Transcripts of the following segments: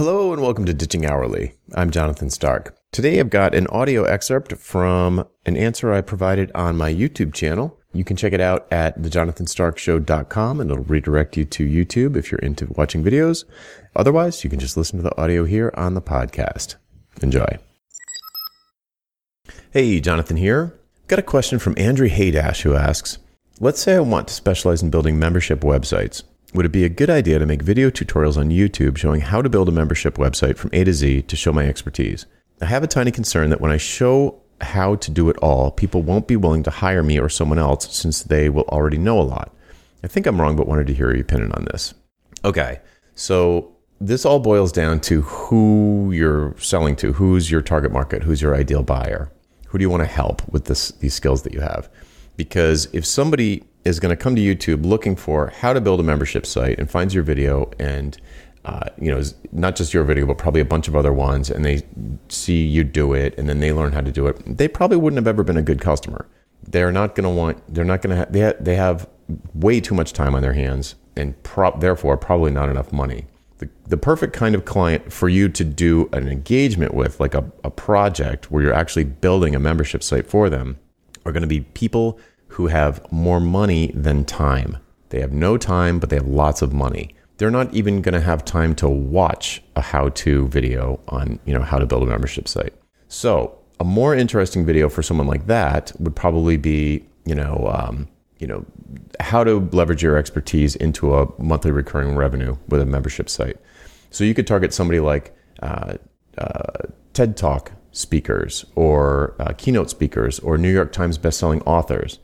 Hello and welcome to Ditching Hourly. I'm Jonathan Stark. Today I've got an audio excerpt from an answer I provided on my YouTube channel. You can check it out at thejonathanstarkshow.com and it'll redirect you to YouTube if you're into watching videos. Otherwise, you can just listen to the audio here on the podcast. Enjoy. Hey, Jonathan here. Got a question from Andrew Haydash who asks, Let's say I want to specialize in building membership websites. Would it be a good idea to make video tutorials on YouTube showing how to build a membership website from A to Z to show my expertise? I have a tiny concern that when I show how to do it all, people won't be willing to hire me or someone else since they will already know a lot. I think I'm wrong, but wanted to hear your opinion on this. Okay, so this all boils down to who you're selling to, who's your target market, who's your ideal buyer, who do you want to help with this, these skills that you have. Because if somebody is going to come to YouTube looking for how to build a membership site and finds your video and uh, you know not just your video but probably a bunch of other ones and they see you do it and then they learn how to do it. They probably wouldn't have ever been a good customer. They're not going to want they're not going to ha- they, ha- they have way too much time on their hands and therefore probably not enough money. The, the perfect kind of client for you to do an engagement with like a, a project where you're actually building a membership site for them are going to be people who have more money than time. They have no time, but they have lots of money. They're not even going to have time to watch a how-to video on, you know, how to build a membership site. So, a more interesting video for someone like that would probably be, you know, um, you know, how to leverage your expertise into a monthly recurring revenue with a membership site. So you could target somebody like uh, uh, TED Talk speakers or uh, keynote speakers or New York Times bestselling authors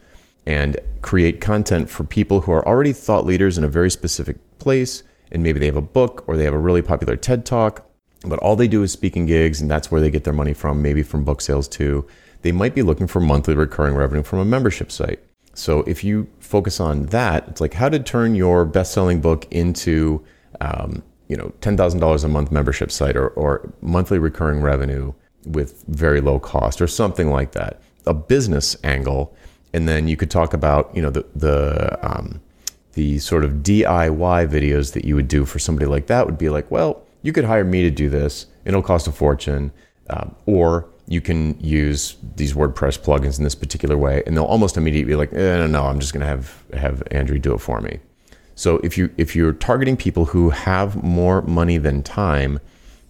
and create content for people who are already thought leaders in a very specific place. And maybe they have a book or they have a really popular TED talk, but all they do is speaking gigs and that's where they get their money from, maybe from book sales too. They might be looking for monthly recurring revenue from a membership site. So if you focus on that, it's like how to turn your best selling book into, um, you know, $10,000 a month membership site or, or monthly recurring revenue with very low cost or something like that. A business angle and then you could talk about you know the the um, the sort of DIY videos that you would do for somebody like that would be like, well, you could hire me to do this. It'll cost a fortune, um, or you can use these WordPress plugins in this particular way, and they'll almost immediately be like, eh, no, no, I'm just going to have have Andrew do it for me. So if you if you're targeting people who have more money than time,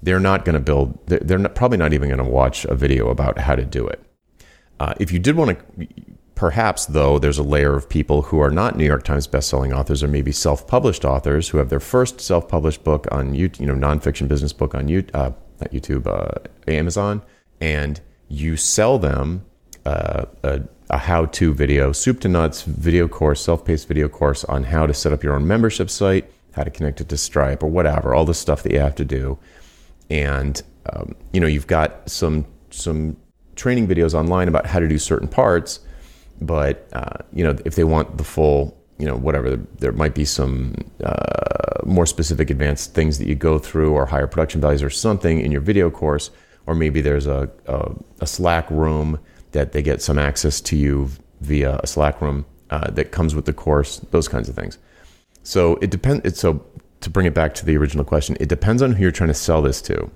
they're not going to build. They're not, probably not even going to watch a video about how to do it. Uh, if you did want to Perhaps, though, there's a layer of people who are not New York Times bestselling authors or maybe self-published authors who have their first self-published book on YouTube, you know, nonfiction business book on YouTube, uh, not YouTube, uh, Amazon, and you sell them uh, a, a how-to video, soup to nuts video course, self-paced video course on how to set up your own membership site, how to connect it to Stripe or whatever, all the stuff that you have to do, and um, you know, you've got some some training videos online about how to do certain parts but uh, you know, if they want the full, you know, whatever, there might be some uh, more specific advanced things that you go through, or higher production values, or something in your video course, or maybe there's a, a, a Slack room that they get some access to you via a Slack room uh, that comes with the course, those kinds of things. So it depends. So to bring it back to the original question, it depends on who you're trying to sell this to,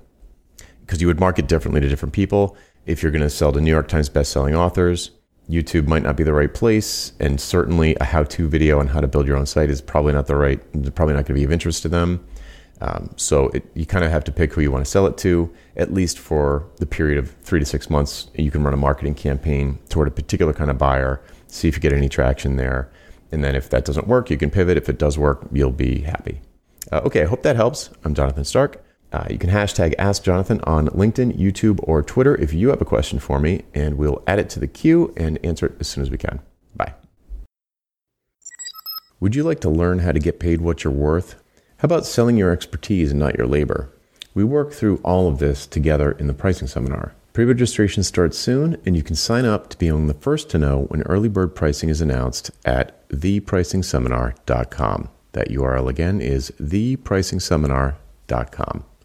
because you would market differently to different people. If you're going to sell to New York Times best-selling authors, YouTube might not be the right place, and certainly a how-to video on how to build your own site is probably not the right, probably not going to be of interest to them. Um, so it, you kind of have to pick who you want to sell it to, at least for the period of three to six months. You can run a marketing campaign toward a particular kind of buyer, see if you get any traction there, and then if that doesn't work, you can pivot. If it does work, you'll be happy. Uh, okay, I hope that helps. I'm Jonathan Stark. Uh, you can hashtag Ask Jonathan on LinkedIn, YouTube, or Twitter if you have a question for me, and we'll add it to the queue and answer it as soon as we can. Bye. Would you like to learn how to get paid what you're worth? How about selling your expertise and not your labor? We work through all of this together in the pricing seminar. Pre registration starts soon, and you can sign up to be among the first to know when early bird pricing is announced at thepricingseminar.com. That URL again is thepricingseminar.com.